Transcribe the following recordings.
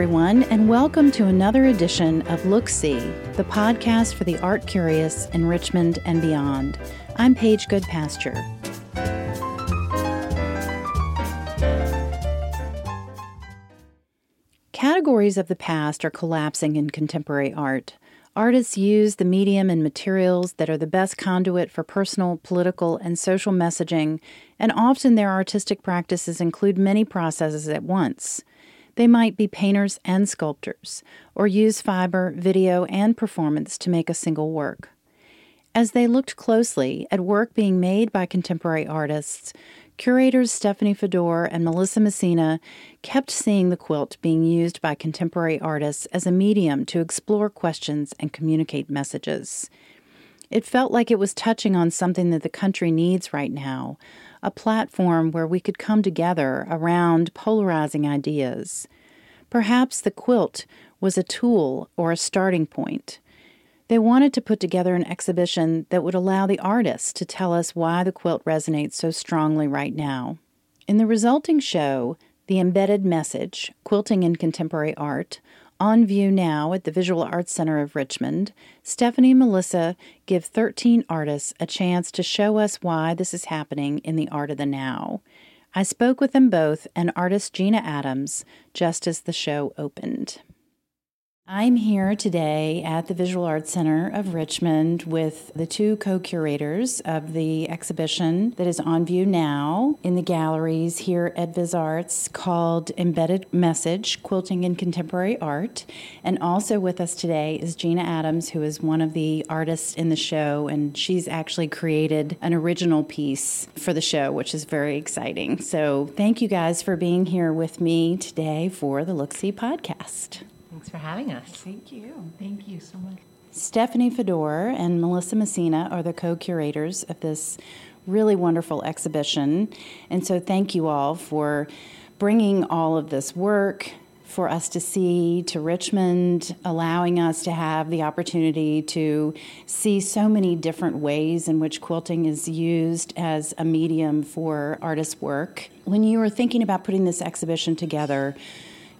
everyone, and welcome to another edition of Look See, the podcast for the art curious in Richmond and beyond. I'm Paige Goodpasture. Categories of the past are collapsing in contemporary art. Artists use the medium and materials that are the best conduit for personal, political, and social messaging, and often their artistic practices include many processes at once. They might be painters and sculptors, or use fiber, video, and performance to make a single work. As they looked closely at work being made by contemporary artists, curators Stefanie Fedor and Melissa Messina kept seeing the quilt being used by contemporary artists as a medium to explore questions and communicate messages. It felt like it was touching on something that the country needs right now a platform where we could come together around polarizing ideas. Perhaps the quilt was a tool or a starting point. They wanted to put together an exhibition that would allow the artists to tell us why the quilt resonates so strongly right now. In the resulting show, The Embedded Message Quilting in Contemporary Art, on view now at the Visual Arts Center of Richmond, Stefanie and Melissa give 13 artists a chance to show us why this is happening in the art of the now. I spoke with them both and artist Gina Adams just as the show opened. I'm here today at the Visual Arts Center of Richmond with the two co curators of the exhibition that is on view now in the galleries here at VisArts called Embedded Message Quilting in Contemporary Art. And also with us today is Gina Adams, who is one of the artists in the show, and she's actually created an original piece for the show, which is very exciting. So thank you guys for being here with me today for the Look See podcast. Thanks for having us. Thank you. Thank you so much. Stefanie Fedor and Melissa Messina are the co curators of this really wonderful exhibition. And so, thank you all for bringing all of this work for us to see to Richmond, allowing us to have the opportunity to see so many different ways in which quilting is used as a medium for artist work. When you were thinking about putting this exhibition together,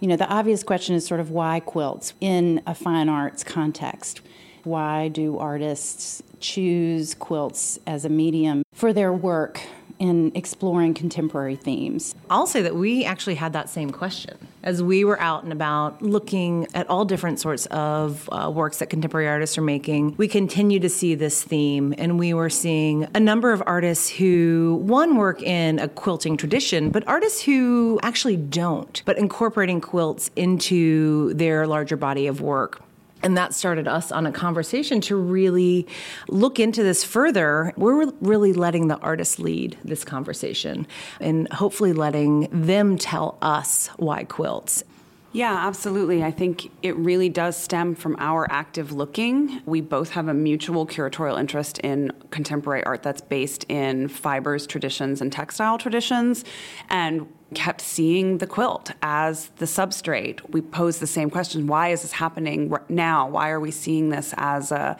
you know, the obvious question is sort of why quilts in a fine arts context? Why do artists choose quilts as a medium for their work in exploring contemporary themes? I'll say that we actually had that same question as we were out and about looking at all different sorts of uh, works that contemporary artists are making. We continue to see this theme, and we were seeing a number of artists who, one, work in a quilting tradition, but artists who actually don't, but incorporating quilts into their larger body of work. And that started us on a conversation to really look into this further. We're really letting the artists lead this conversation and hopefully letting them tell us why quilts. Yeah, absolutely. I think it really does stem from our active looking. We both have a mutual curatorial interest in contemporary art that's based in fibers, traditions, and textile traditions. And kept seeing the quilt as the substrate. We posed the same question: Why is this happening now? Why are we seeing this as a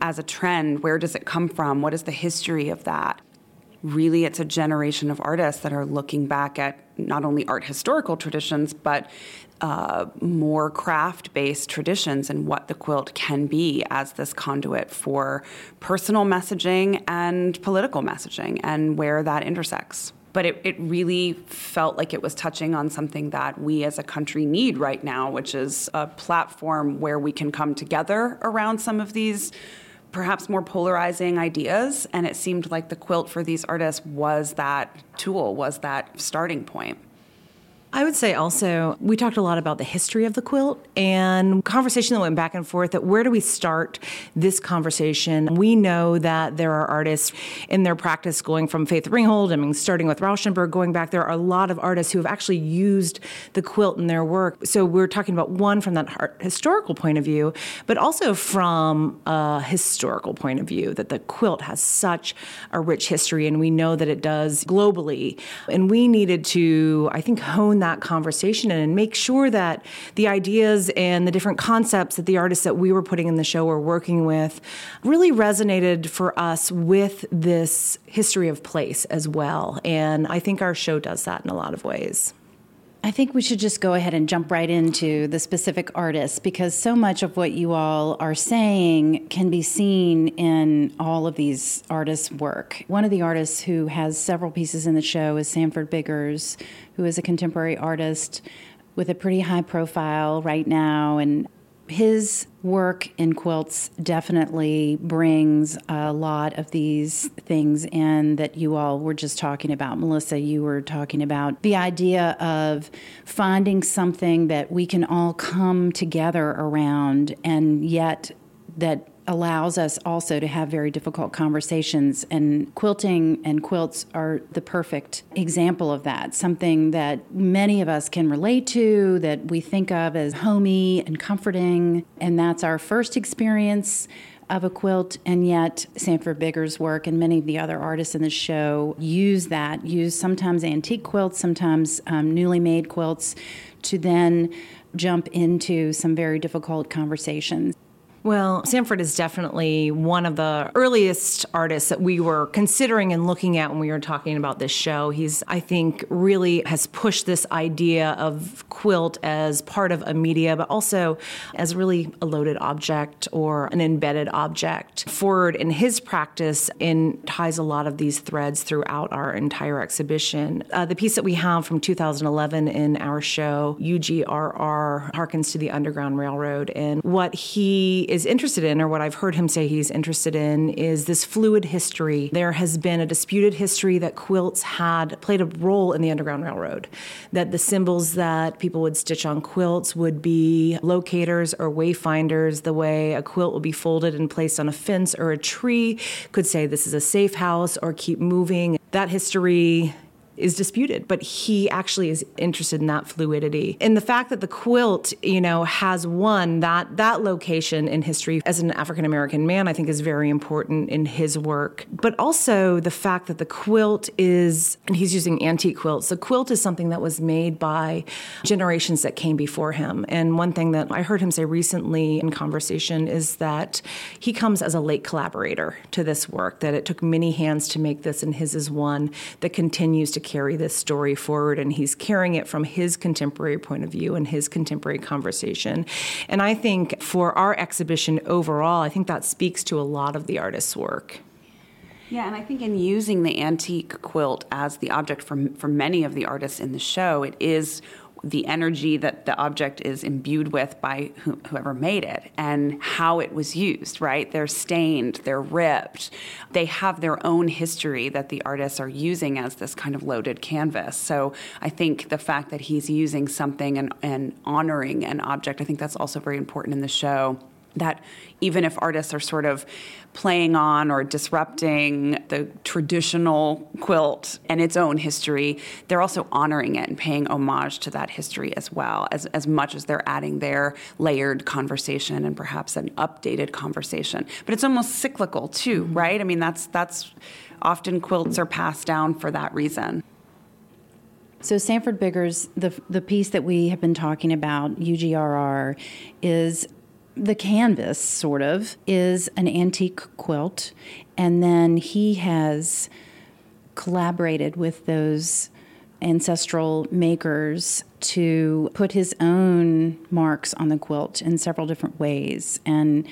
as a trend? Where does it come from? What is the history of that? Really, it's a generation of artists that are looking back at not only art historical traditions, but uh, more craft based traditions and what the quilt can be as this conduit for personal messaging and political messaging and where that intersects but it, it really felt like it was touching on something that we as a country need right now, which is a platform where we can come together around some of these perhaps more polarizing ideas. And it seemed like the quilt for these artists was that tool, was that starting point. I would say also, we talked a lot about the history of the quilt and conversation that went back and forth that where do we start this conversation? We know that there are artists in their practice going from Faith Ringgold, I mean, starting with Rauschenberg, going back, there are a lot of artists who have actually used the quilt in their work. So we're talking about one from that historical point of view, but also from a historical point of view, that the quilt has such a rich history and we know that it does globally. And we needed to, I think, hone that conversation and make sure that the ideas and the different concepts that the artists that we were putting in the show were working with really resonated for us with this history of place as well. And I think our show does that in a lot of ways. I think we should just go ahead and jump right into the specific artists because so much of what you all are saying can be seen in all of these artists' work. One of the artists who has several pieces in the show is Sanford Biggers, who is a contemporary artist with a pretty high profile right now and his work in quilts definitely brings a lot of these things in that you all were just talking about. Melissa, you were talking about the idea of finding something that we can all come together around and yet that allows us also to have very difficult conversations. And quilting and quilts are the perfect example of that. Something that many of us can relate to, that we think of as homey and comforting. And that's our first experience of a quilt, and yet Sanford Biggers' work and many of the other artists in the show use that, use sometimes antique quilts, sometimes um, newly made quilts, to then jump into some very difficult conversations. Well, Sanford is definitely one of the earliest artists that we were considering and looking at when we were talking about this show. He's, I think, really has pushed this idea of quilt as part of a media, but also as really a loaded object or an embedded object forward in his practice and ties a lot of these threads throughout our entire exhibition. Uh, the piece that we have from 2011 in our show, UGRR, harkens to the Underground Railroad, and what he is interested in, or what I've heard him say he's interested in, is this fluid history. There has been a disputed history that quilts had played a role in the Underground Railroad, that the symbols that people would stitch on quilts would be locators or wayfinders, the way a quilt would be folded and placed on a fence or a tree could say this is a safe house or keep moving. That history is disputed, but he actually is interested in that fluidity. And the fact that the quilt, you know, has won that that location in history as an African American man, I think is very important in his work. But also the fact that the quilt is and he's using antique quilts. The quilt is something that was made by generations that came before him. And one thing that I heard him say recently in conversation is that he comes as a late collaborator to this work, that it took many hands to make this and his is one that continues to carry this story forward, and he's carrying it from his contemporary point of view and his contemporary conversation. And I think for our exhibition overall, I think that speaks to a lot of the artist's work. Yeah, and I think in using the antique quilt as the object for, for many of the artists in the show, it is the energy that the object is imbued with by whoever made it and how it was used, right? They're stained, they're ripped. They have their own history that the artists are using as this kind of loaded canvas. So I think the fact that he's using something and, and honoring an object, I think that's also very important in the show that even if artists are sort of playing on or disrupting the traditional quilt and its own history, they're also honoring it and paying homage to that history as well, as, as much as they're adding their layered conversation and perhaps an updated conversation. But it's almost cyclical too, mm-hmm. right? I mean, that's that's often quilts are passed down for that reason. So Sanford Biggers, the the piece that we have been talking about, UGRR, is the canvas, sort of, is an antique quilt, and then he has collaborated with those ancestral makers to put his own marks on the quilt in several different ways. And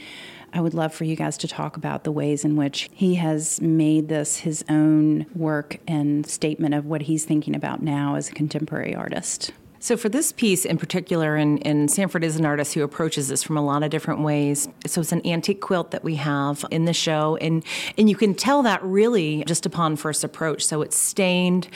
I would love for you guys to talk about the ways in which he has made this his own work and statement of what he's thinking about now as a contemporary artist. So, for this piece in particular, and, and, Sanford is an artist who approaches this from a lot of different ways. So, it's an antique quilt that we have in the show, and, and you can tell that really just upon first approach. So, it's stained,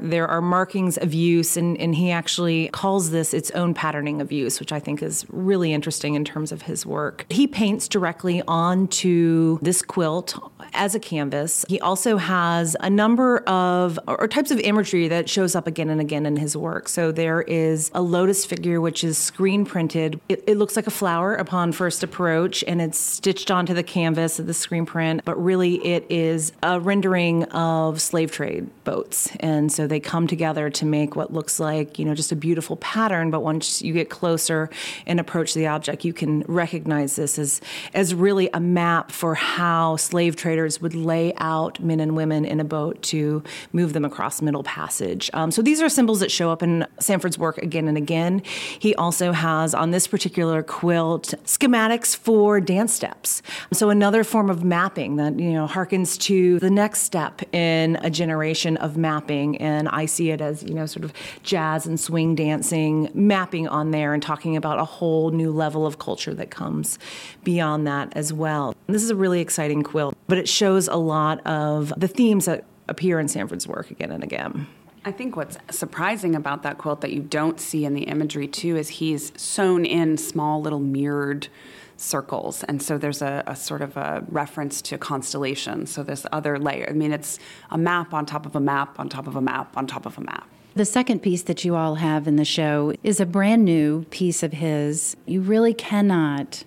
there are markings of use, and, and he actually calls this its own patterning of use, which I think is really interesting in terms of his work. He paints directly onto this quilt as a canvas. He also has a number of or types of imagery that shows up again and again in his work. So, there is a lotus figure which is screen printed. It, it, looks like a flower upon first approach and it's stitched onto the canvas of the screen print, but really it is a rendering of slave trade boats. And so they come together to make what looks like, you know, just a beautiful pattern, but once you get closer and approach the object, you can recognize this as as really a map for how slave traders would lay out men and women in a boat to move them across Middle Passage. Um, so these are symbols that show up in Sanford's work again and again. He also has on this particular quilt schematics for dance steps. So another form of mapping that, you know, harkens to the next step in a generation of mapping. And I see it as, you know, sort of jazz and swing dancing, mapping on there and talking about a whole new level of culture that comes beyond that as well. This is a really exciting quilt, but it shows a lot of the themes that appear in Sanford's work again and again. I think what's surprising about that quilt that you don't see in the imagery too is he's sewn in small little mirrored circles. And so there's a, a, sort of a reference to constellations so this other layer i mean it's a map on top of a map on top of a map on top of a map. The second piece that you all have in the show is a brand new piece of his. You really cannot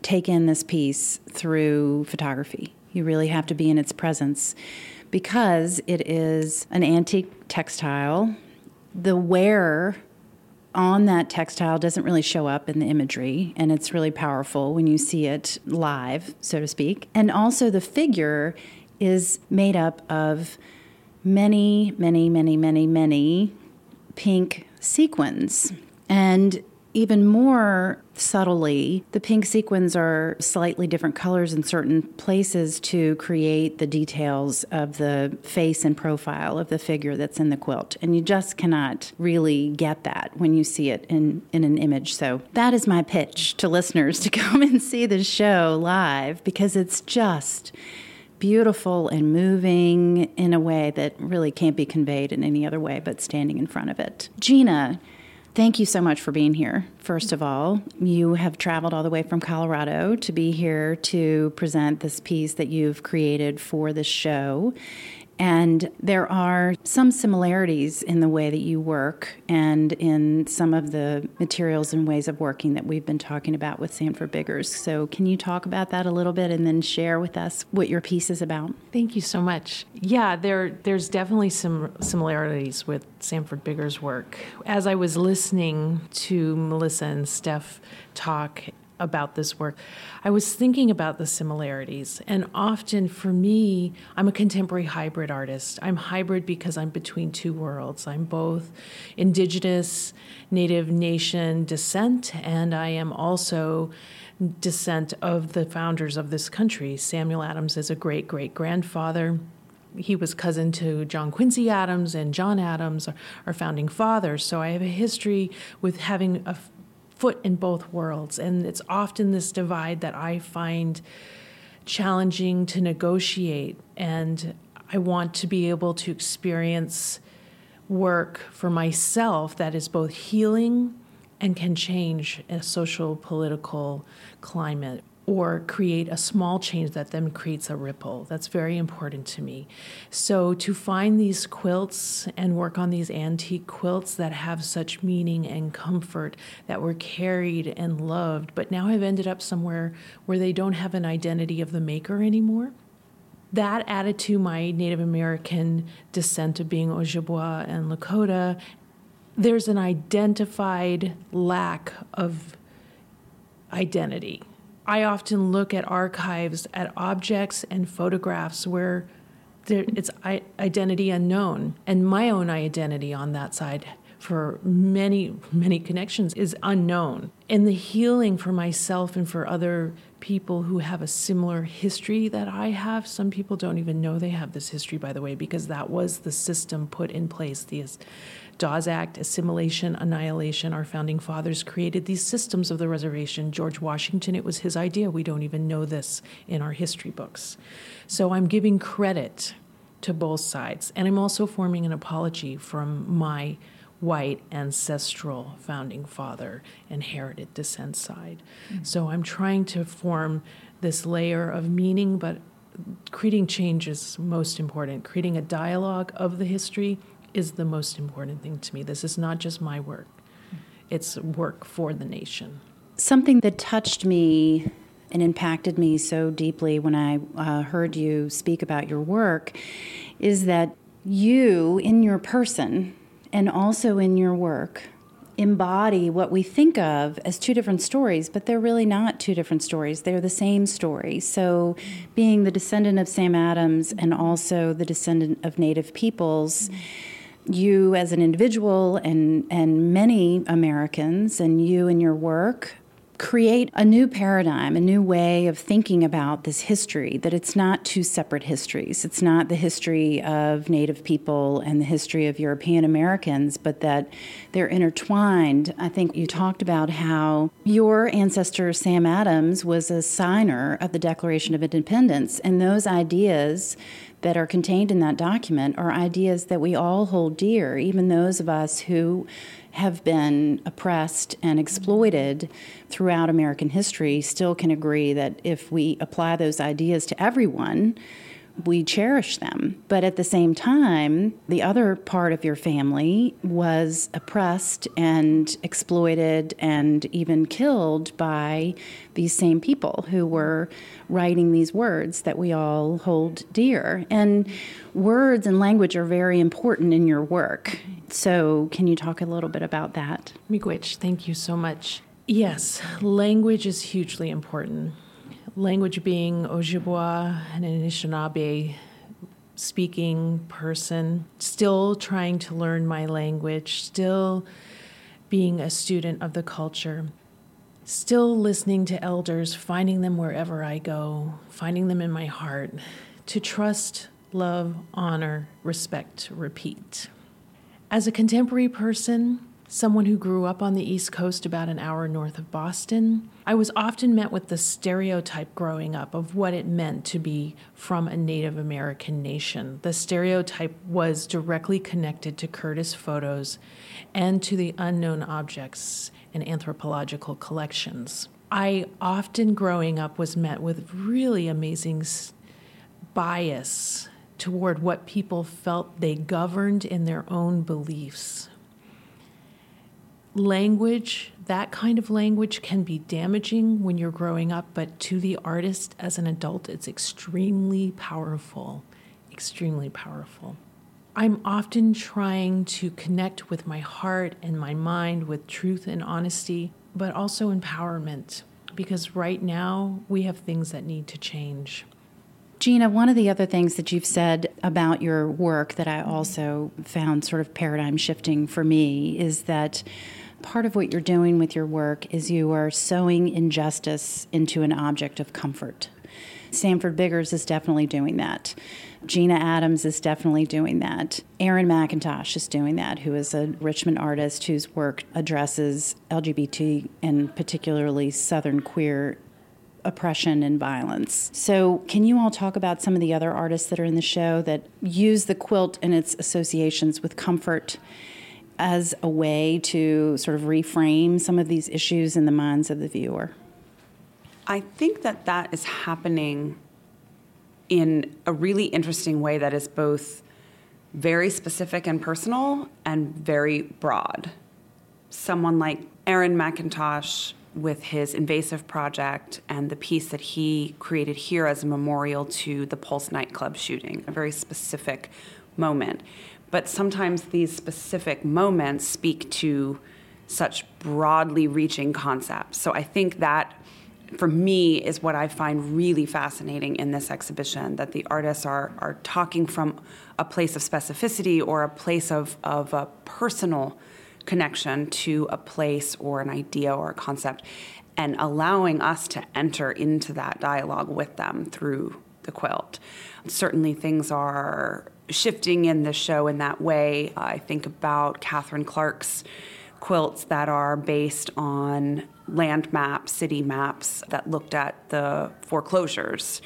take in this piece through photography. You really have to be in its presence because it is an antique textile. The wear on that textile doesn't really show up in the imagery, and it's really powerful when you see it live, so to speak. And also, the figure is made up of many, many, many, many, many pink sequins. And even more subtly, the pink sequins are slightly different colors in certain places to create the details of the face and profile of the figure that's in the quilt. And you just cannot really get that when you see it in, in an image. So that is my pitch to listeners to come and see the show live because it's just beautiful and moving in a way that really can't be conveyed in any other way but standing in front of it. Gina, Thank you so much for being here. First of all, you have traveled all the way from Colorado to be here to present this piece that you've created for the show. And there are some similarities in the way that you work and in some of the materials and ways of working that we've been talking about with Sanford Biggers. So, can you talk about that a little bit and then share with us what your piece is about? Thank you so much. Yeah, there there's definitely some similarities with Sanford Biggers' work. As I was listening to Melissa and Steph talk about this work, I was thinking about the similarities. And often for me, I'm a contemporary hybrid artist. I'm hybrid because I'm between two worlds. I'm both indigenous, native nation descent, and I am also descent of the founders of this country. Samuel Adams is a great great grandfather he was cousin to John Quincy Adams and John Adams, our founding fathers. So I have a history with having a foot in both worlds. And it's often this divide that I find challenging to negotiate. And I want to be able to experience work for myself that is both healing and can change a social political climate or create a small change that then creates a ripple. That's very important to me. So, to find these quilts and work on these antique quilts that have such meaning and comfort that were carried and loved, but now have ended up somewhere where they don't have an identity of the maker anymore. That added to my Native American descent of being Ojibwa and Lakota, there's an identified lack of identity I often look at archives at objects and photographs where there, it's identity unknown, and my own identity on that side for many many connections is unknown. And the healing for myself and for other people who have a similar history that I have. Some people don't even know they have this history, by the way, because that was the system put in place. The Dawes Act, assimilation, annihilation. Our founding fathers created these systems of the reservation. George Washington, it was his idea. We don't even know this in our history books. So I'm giving credit to both sides. And I'm also forming an apology from my white ancestral founding father inherited descent side. Mm-hmm. So I'm trying to form this layer of meaning, but creating change is most important. Creating a dialogue of the history is the most important thing to me. This is not just my work, it's work for the nation. Something that touched me and impacted me so deeply when I uh, heard you speak about your work is that you, in your person and also in your work, embody what we think of as two different stories, but they're really not two different stories. They're the same story. So, being the descendant of Sam Adams and also the descendant of Native peoples. Mm-hmm you as an individual and, and many Americans and you and your work create a new paradigm, a new way of thinking about this history, that it's not two separate histories. It's not the history of Native people and the history of European Americans, but that they're intertwined. I think you talked about how your ancestor, Sam Adams, was a signer of the Declaration of Independence, and those ideas that are contained in that document are ideas that we all hold dear, even those of us who have been oppressed and exploited throughout American history still can agree that if we apply those ideas to everyone, we cherish them. But at the same time, the other part of your family was oppressed and exploited and even killed by these same people who were writing these words that we all hold dear. And words and language are very important in your work. So, can you talk a little bit about that? Miigwech, thank you so much. Yes, language is hugely important. Language being Ojibwa, an Anishinaabe speaking person, still trying to learn my language, still being a student of the culture still listening to elders, finding them wherever I go, finding them in my heart, to trust, love, honor, respect, repeat. As a contemporary person, someone who grew up on the East Coast about an hour north of Boston, I was often met with the stereotype growing up of what it meant to be from a Native American nation. The stereotype was directly connected to Curtis photos and to the unknown objects in anthropological collections. I often, growing up, was met with really amazing bias toward what people felt they governed in their own beliefs. Language, that kind of language, can be damaging when you're growing up, but to the artist as an adult, it's extremely powerful. Extremely powerful. I'm often trying to connect with my heart and my mind with truth and honesty, but also empowerment, because right now we have things that need to change. Gina, one of the other things that you've said about your work that I also found sort of paradigm shifting for me is that part of what you're doing with your work is you are sewing injustice into an object of comfort. Sanford Biggers is definitely doing that. Gina Adams is definitely doing that. Aaron McIntosh is doing that, who is a Richmond artist whose work addresses LGBT and particularly Southern queer oppression and violence. So, can you all talk about some of the other artists that are in the show that use the quilt and its associations with comfort as a way to sort of reframe some of these issues in the minds of the viewer? I think that that is happening in a really interesting way that is both very specific and personal and very broad. Someone like Aaron McIntosh with his invasive project and the piece that he created here as a memorial to the Pulse nightclub shooting, a very specific moment. But sometimes these specific moments speak to such broadly reaching concepts. So I think that for me is what I find really fascinating in this exhibition that the artists are are talking from a place of specificity or a place of of a personal connection to a place or an idea or a concept and allowing us to enter into that dialogue with them through the quilt. Certainly things are shifting in the show in that way. I think about Kathryn Clark's quilts that are based on land maps, city maps that looked at the foreclosures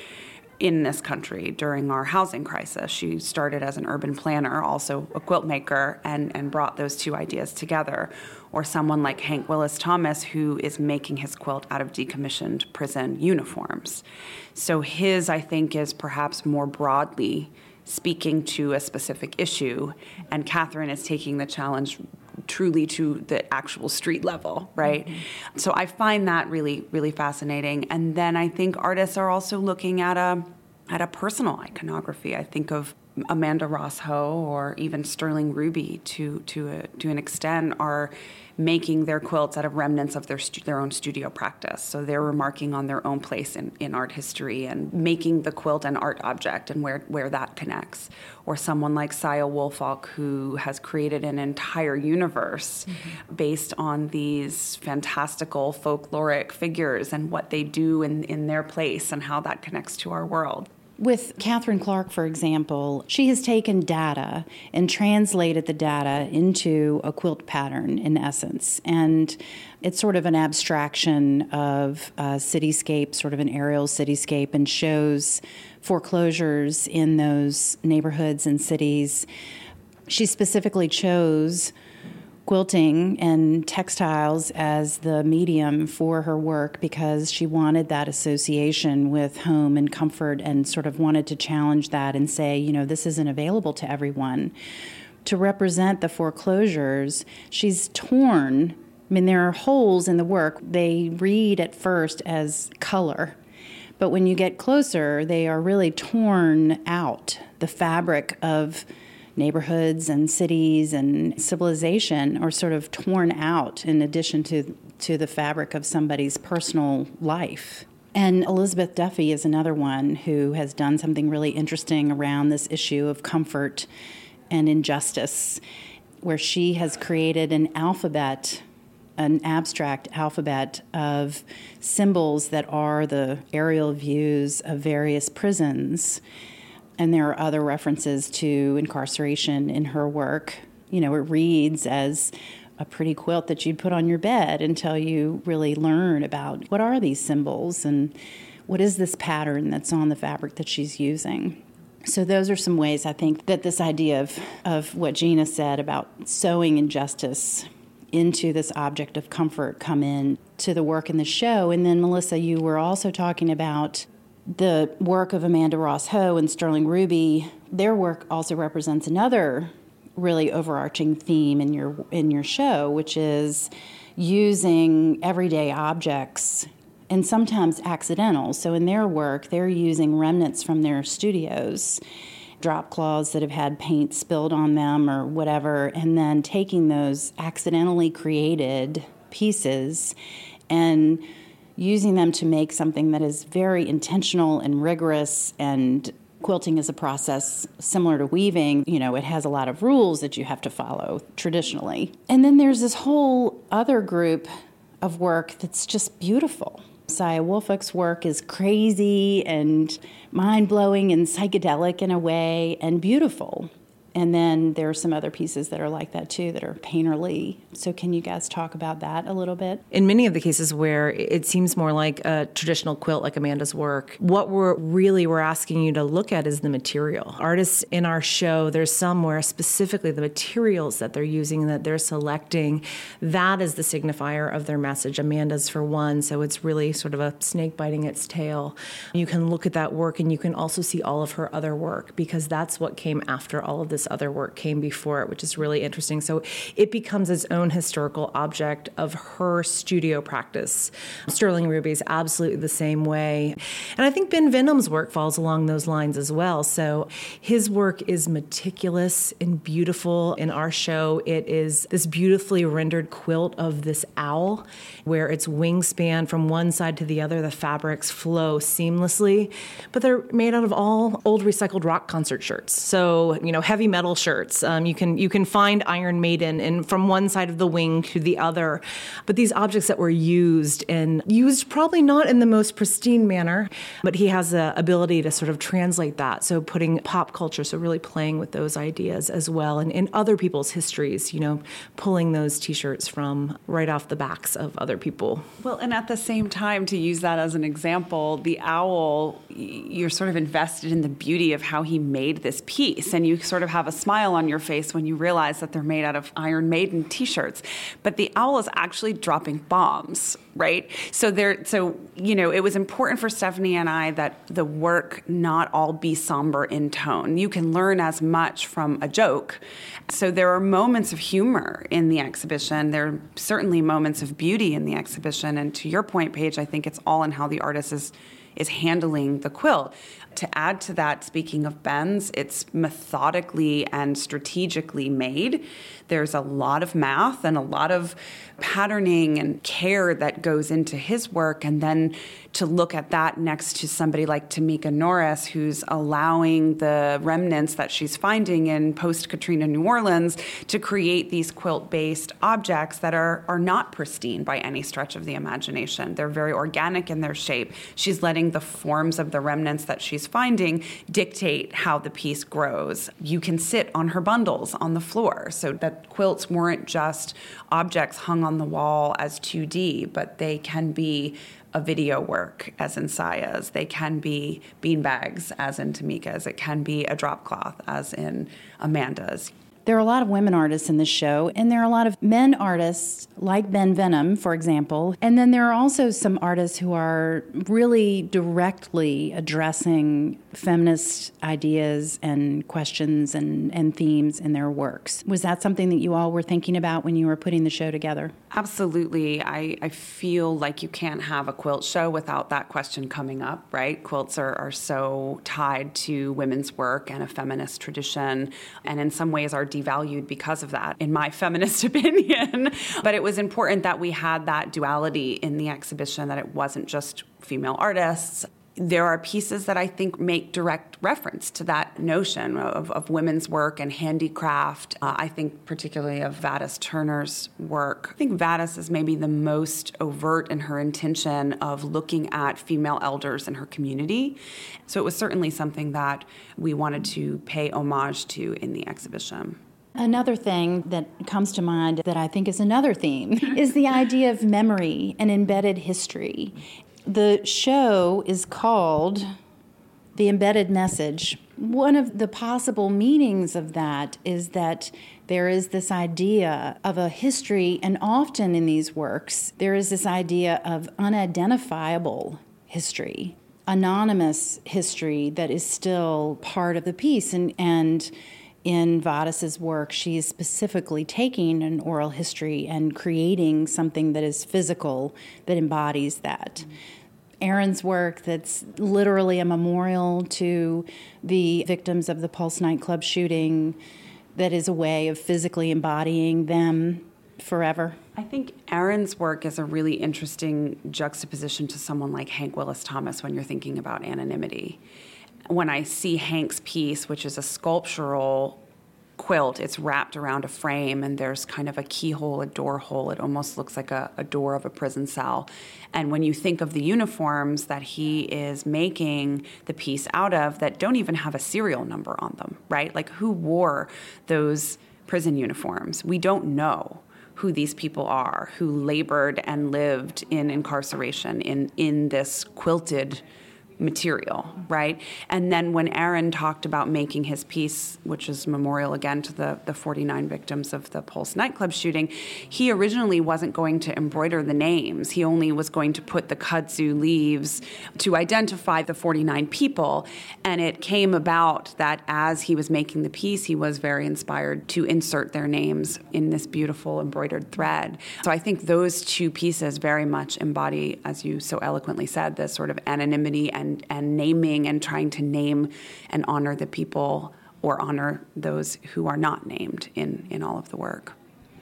in this country during our housing crisis. She started as an urban planner, also a quilt maker, and, and brought those two ideas together. Or someone like Hank Willis Thomas, who is making his quilt out of decommissioned prison uniforms. So his, I think, is perhaps more broadly speaking to a specific issue, and Kathryn is taking the challenge truly to the actual street level, right? Mm-hmm. So I find that really, really fascinating. And then I think artists are also looking at a at a personal iconography. I think of Amanda Ross Ho or even Sterling Ruby to to a, to an extent are making their quilts out of remnants of their stu- their own studio practice. So they're remarking on their own place in, in art history and making the quilt an art object and where where that connects. Or someone like Saya Woolfalk who has created an entire universe mm-hmm. based on these fantastical folkloric figures and what they do in, in their place and how that connects to our world. With Kathryn Clark, for example, she has taken data and translated the data into a quilt pattern in essence. And it's sort of an abstraction of a cityscape, sort of an aerial cityscape, and shows foreclosures in those neighborhoods and cities. She specifically chose quilting and textiles as the medium for her work because she wanted that association with home and comfort and sort of wanted to challenge that and say, you know, this isn't available to everyone. To represent the foreclosures, she's torn. I mean, there are holes in the work. They read at first as color, but when you get closer, they are really torn out. The fabric of neighborhoods and cities and civilization are sort of torn out in addition to, to the fabric of somebody's personal life. And Elizabeth Duffy is another one who has done something really interesting around this issue of comfort and injustice, where she has created an alphabet, an abstract alphabet of symbols that are the aerial views of various prisons and there are other references to incarceration in her work. You know, it reads as a pretty quilt that you'd put on your bed until you really learn about what are these symbols and what is this pattern that's on the fabric that she's using. So those are some ways I think that this idea of, of what Gina said about sewing injustice into this object of comfort come in to the work in the show. And then Melissa, you were also talking about the work of Amanda Ross Ho and Sterling Ruby, their work also represents another really overarching theme in your in your show, which is using everyday objects and sometimes accidental. So in their work, they're using remnants from their studios, drop cloths that have had paint spilled on them or whatever, and then taking those accidentally created pieces and using them to make something that is very intentional and rigorous and quilting is a process similar to weaving. You know it has a lot of rules that you have to follow traditionally. And then there's this whole other group of work that's just beautiful. Saya Woolfalk's work is crazy and mind blowing and psychedelic in a way and beautiful. And then there are some other pieces that are like that too that are painterly. So, can you guys talk about that a little bit? In many of the cases where it seems more like a traditional quilt, like Amanda's work, what we're really we're asking you to look at is the material. Artists in our show, there's some where specifically the materials that they're using, that they're selecting, that is the signifier of their message. Amanda's for one, so it's really sort of a snake biting its tail. You can look at that work and you can also see all of her other work because that's what came after all of this this other work came before it, which is really interesting. So it becomes its own historical object of her studio practice. Sterling Ruby is absolutely the same way. And I think Ben Venom's work falls along those lines as well. So his work is meticulous and beautiful. In our show, it is this beautifully rendered quilt of this owl where its wingspan from one side to the other, the fabrics flow seamlessly, but they're made out of all old recycled rock concert shirts. So, you know, heavy metal shirts. Um, you can you can find Iron Maiden from one side of the wing to the other. But these objects that were used and used probably not in the most pristine manner, but he has the ability to sort of translate that. So putting pop culture, so really playing with those ideas as well, and in other people's histories. You know, pulling those T-shirts from right off the backs of other people. Well, and at the same time, to use that as an example, the owl, you're sort of invested in the beauty of how he made this piece, and you sort of have have a smile on your face when you realize that they're made out of Iron Maiden t-shirts. But the owl is actually dropping bombs, right? So there so you know, it was important for Stefanie and I that the work not all be somber in tone. You can learn as much from a joke. So there are moments of humor in the exhibition. There are certainly moments of beauty in the exhibition. And to your point, Paige, I think it's all in how the artist is is handling the quilt. To add to that, speaking of Ben's, it's methodically and strategically made. There's a lot of math and a lot of patterning and care that goes into his work. And then to look at that next to somebody like Tameka Norris, who's allowing the remnants that she's finding in post Katrina New Orleans to create these quilt based objects that are, are not pristine by any stretch of the imagination. They're very organic in their shape. She's letting the forms of the remnants that she's finding dictate how the piece grows. You can sit on her bundles on the floor so that quilts weren't just objects hung on the wall as 2D, but they can be a video work, as in Saya's. They can be beanbags, as in Tameka's. It can be a drop cloth, as in Amanda's. There are a lot of women artists in this show, and there are a lot of men artists, like Ben Venom, for example. And then there are also some artists who are really directly addressing feminist ideas and questions and, and themes in their works. Was that something that you all were thinking about when you were putting the show together? Absolutely. I, I feel like you can't have a quilt show without that question coming up, right? Quilts are, are so tied to women's work and a feminist tradition, and in some ways are devalued because of that, in my feminist opinion. but it was important that we had that duality in the exhibition, that it wasn't just female artists there are pieces that I think make direct reference to that notion of, of women's work and handicraft. Uh, I think particularly of Vadis Turner's work. I think Vadis is maybe the most overt in her intention of looking at female elders in her community. So it was certainly something that we wanted to pay homage to in the exhibition. Another thing that comes to mind that I think is another theme is the idea of memory and embedded history. The show is called The Embedded Message. One of the possible meanings of that is that there is this idea of a history, and often in these works, there is this idea of unidentifiable history, anonymous history that is still part of the piece. And, and in Vadis's work, she is specifically taking an oral history and creating something that is physical that embodies that. Aaron's work that's literally a memorial to the victims of the Pulse nightclub shooting, that is a way of physically embodying them forever. I think Aaron's work is a really interesting juxtaposition to someone like Hank Willis Thomas when you're thinking about anonymity. When I see Hank's piece, which is a sculptural quilt. It's wrapped around a frame, and there's kind of a keyhole, a door hole. It almost looks like a, a, door of a prison cell. And when you think of the uniforms that he is making the piece out of that don't even have a serial number on them, right? Like who wore those prison uniforms? We don't know who these people are who labored and lived in incarceration in, in this quilted material, right? And then when Aaron talked about making his piece, which is memorial again to the, the 49 victims of the Pulse nightclub shooting, he originally wasn't going to embroider the names. He only was going to put the kudzu leaves to identify the 49 people. And it came about that as he was making the piece, he was very inspired to insert their names in this beautiful embroidered thread. So I think those two pieces very much embody, as you so eloquently said, this sort of anonymity and and, and naming and trying to name and honor the people or honor those who are not named in, in all of the work.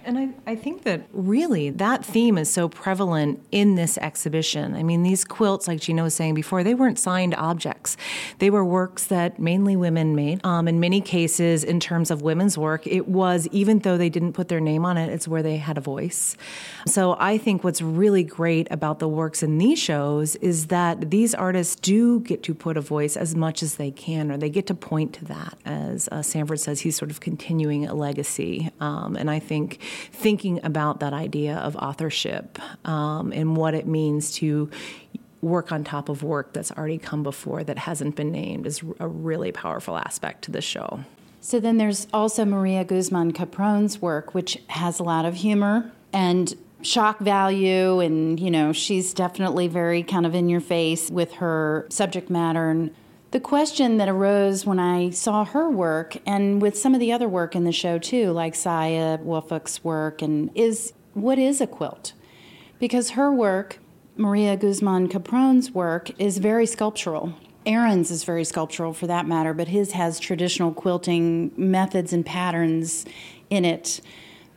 And I, I think that really that theme is so prevalent in this exhibition. I mean, these quilts, like Gina was saying before, they weren't signed objects. They were works that mainly women made. Um, in many cases, in terms of women's work, it was, even though they didn't put their name on it, it's where they had a voice. So I think what's really great about the works in these shows is that these artists do get to put a voice as much as they can, or they get to point to that. As uh, Sanford says, he's sort of continuing a legacy. Um, and I think thinking about that idea of authorship um, and what it means to work on top of work that's already come before that hasn't been named is a really powerful aspect to the show. So then there's also Maria Guzman Capron's work, which has a lot of humor and shock value and you know she's definitely very kind of in your face with her subject matter and the question that arose when I saw her work, and with some of the other work in the show too, like Saya Woolfalk's work, and is what is a quilt? Because her work Maria Guzman Capron's work is very sculptural. Aaron's is very sculptural for that matter, but his has traditional quilting methods and patterns in it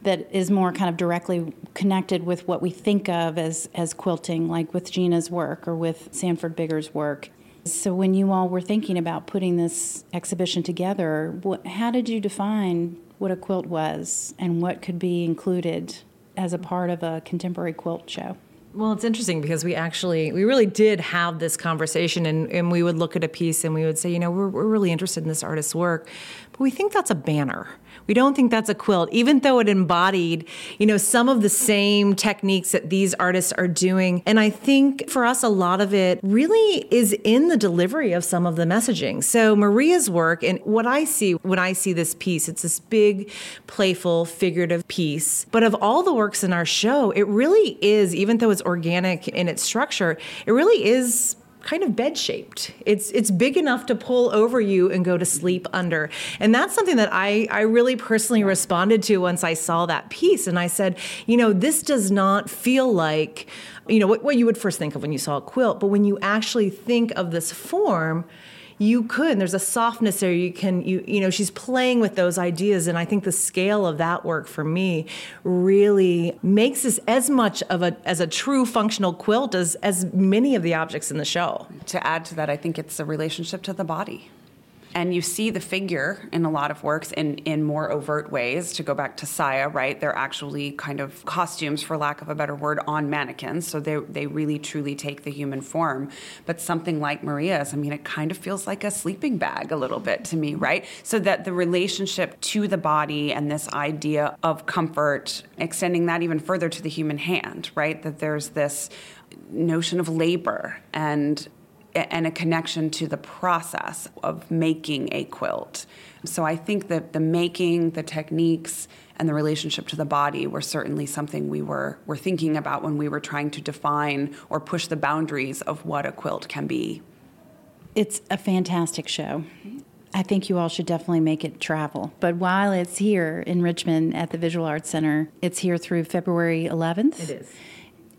that is more kind of directly connected with what we think of as, as quilting, like with Gina's work or with Sanford Biggers' work. So, when you all were thinking about putting this exhibition together, what, how did you define what a quilt was and what could be included as a part of a contemporary quilt show? Well, it's interesting because we actually, we really did have this conversation, and, and we would look at a piece and we would say, you know, we're, we're really interested in this artist's work, but we think that's a banner. We don't think that's a quilt, even though it embodied, you know, some of the same techniques that these artists are doing. And I think for us, a lot of it really is in the delivery of some of the messaging. So Maria's work, and what I see when I see this piece, it's this big, playful, figurative piece. But of all the works in our show, it really is, even though it's organic in its structure, it really is kind of bed shaped. It's it's big enough to pull over you and go to sleep under. And that's something that I I really personally responded to once I saw that piece and I said, you know, this does not feel like you know what, what you would first think of when you saw a quilt, but when you actually think of this form, you could there's a softness there you can you you know she's playing with those ideas and i think the scale of that work for me really makes this as much of a as a true functional quilt as as many of the objects in the show. To add to that i think it's a relationship to the body and you see the figure in a lot of works in, in more overt ways. To go back to Saya, right? They're actually kind of costumes, for lack of a better word, on mannequins. So they, they really truly take the human form. But something like Maria's, I mean, it kind of feels like a sleeping bag a little bit to me, right? So that the relationship to the body and this idea of comfort, extending that even further to the human hand, right? That there's this notion of labor and and a connection to the process of making a quilt. So I think that the making, the techniques, and the relationship to the body were certainly something we were, were thinking about when we were trying to define or push the boundaries of what a quilt can be. It's a fantastic show. I think you all should definitely make it travel. But while it's here in Richmond at the Visual Arts Center, it's here through February 11th. It is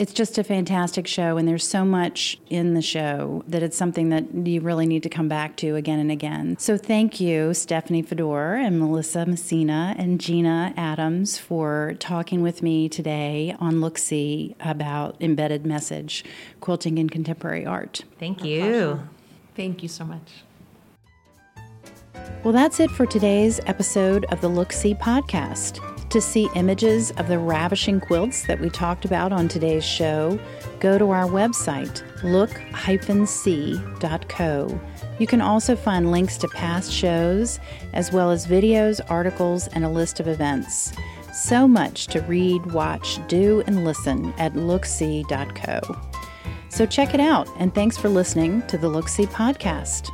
it's just a fantastic show, and there's so much in the show that it's something that you really need to come back to again and again. So, thank you, Stefanie Fedor and Melissa Messina and Gina Adams, for talking with me today on Look See about embedded message, quilting in contemporary art. Thank you. Thank you so much. Well, that's it for today's episode of the Look See podcast. To see images of the ravishing quilts that we talked about on today's show, go to our website, looksee.co. You can also find links to past shows, as well as videos, articles, and a list of events. So much to read, watch, do, and listen at looksee.co. So check it out, and thanks for listening to the Look See podcast.